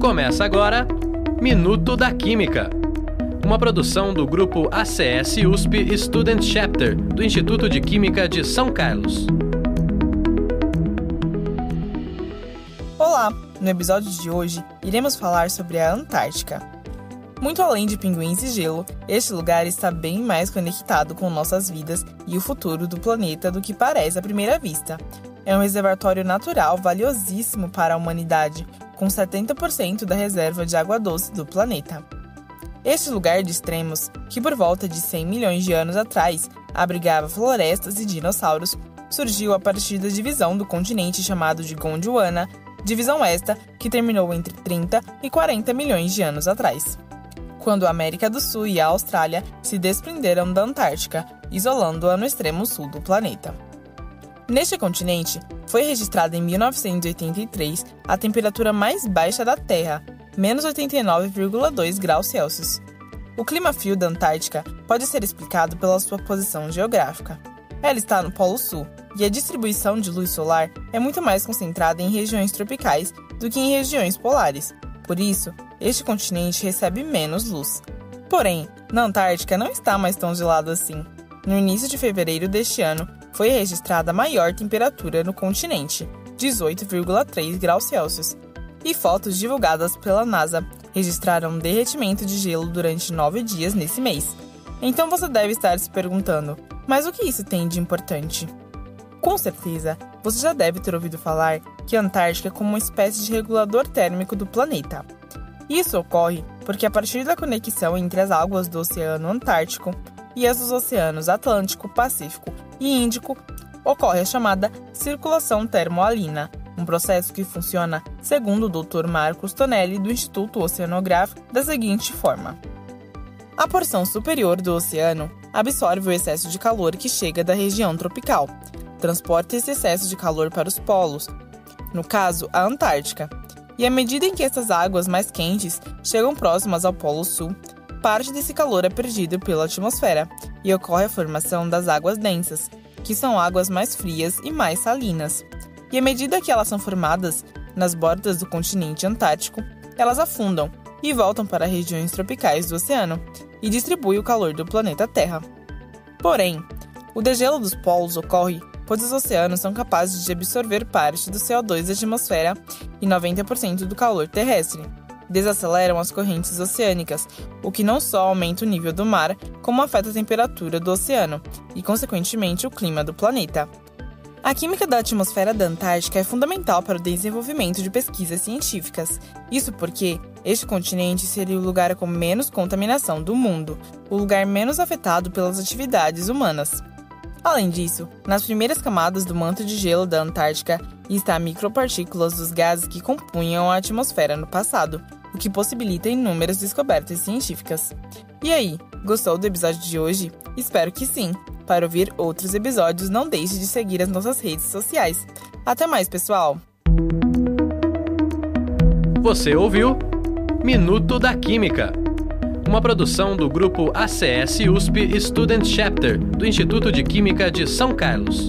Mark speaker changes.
Speaker 1: Começa agora Minuto da Química. Uma produção do grupo ACS USP Student Chapter do Instituto de Química de São Carlos.
Speaker 2: Olá! No episódio de hoje, iremos falar sobre a Antártica. Muito além de pinguins e gelo, este lugar está bem mais conectado com nossas vidas e o futuro do planeta do que parece à primeira vista. É um reservatório natural valiosíssimo para a humanidade, com 70% da reserva de água doce do planeta. Este lugar de extremos, que por volta de 100 milhões de anos atrás abrigava florestas e dinossauros, surgiu a partir da divisão do continente chamado de Gondwana, divisão esta que terminou entre 30 e 40 milhões de anos atrás, quando a América do Sul e a Austrália se desprenderam da Antártica, isolando-a no extremo sul do planeta. Neste continente, foi registrada em 1983 a temperatura mais baixa da Terra, menos 89,2 graus Celsius. O clima frio da Antártica pode ser explicado pela sua posição geográfica. Ela está no Polo Sul e a distribuição de luz solar é muito mais concentrada em regiões tropicais do que em regiões polares. Por isso, este continente recebe menos luz. Porém, na Antártica não está mais tão gelado assim. No início de fevereiro deste ano, foi registrada a maior temperatura no continente, 18,3 graus Celsius, e fotos divulgadas pela NASA registraram um derretimento de gelo durante nove dias nesse mês. Então você deve estar se perguntando: mas o que isso tem de importante? Com certeza, você já deve ter ouvido falar que a Antártica é como uma espécie de regulador térmico do planeta. Isso ocorre porque, a partir da conexão entre as águas do Oceano Antártico e as dos oceanos Atlântico, Pacífico e Índico, ocorre a chamada circulação termoalina, um processo que funciona, segundo o Dr. Marcos Tonelli, do Instituto Oceanográfico, da seguinte forma: A porção superior do oceano absorve o excesso de calor que chega da região tropical, transporta esse excesso de calor para os polos, no caso, a Antártica. E à medida em que essas águas mais quentes chegam próximas ao Polo Sul, parte desse calor é perdido pela atmosfera e ocorre a formação das águas densas, que são águas mais frias e mais salinas. E à medida que elas são formadas nas bordas do continente antártico, elas afundam e voltam para regiões tropicais do oceano e distribuem o calor do planeta Terra. Porém, o degelo dos polos ocorre pois os oceanos são capazes de absorver parte do CO2 da atmosfera e 90% do calor terrestre desaceleram as correntes oceânicas, o que não só aumenta o nível do mar, como afeta a temperatura do oceano e, consequentemente, o clima do planeta. A química da atmosfera da Antártica é fundamental para o desenvolvimento de pesquisas científicas. Isso porque este continente seria o lugar com menos contaminação do mundo, o lugar menos afetado pelas atividades humanas. Além disso, nas primeiras camadas do manto de gelo da Antártica está micropartículas dos gases que compunham a atmosfera no passado, o que possibilita inúmeras descobertas científicas. E aí, gostou do episódio de hoje? Espero que sim! Para ouvir outros episódios, não deixe de seguir as nossas redes sociais. Até mais, pessoal!
Speaker 1: Você ouviu Minuto da Química, uma produção do grupo ACS USP Student Chapter do Instituto de Química de São Carlos.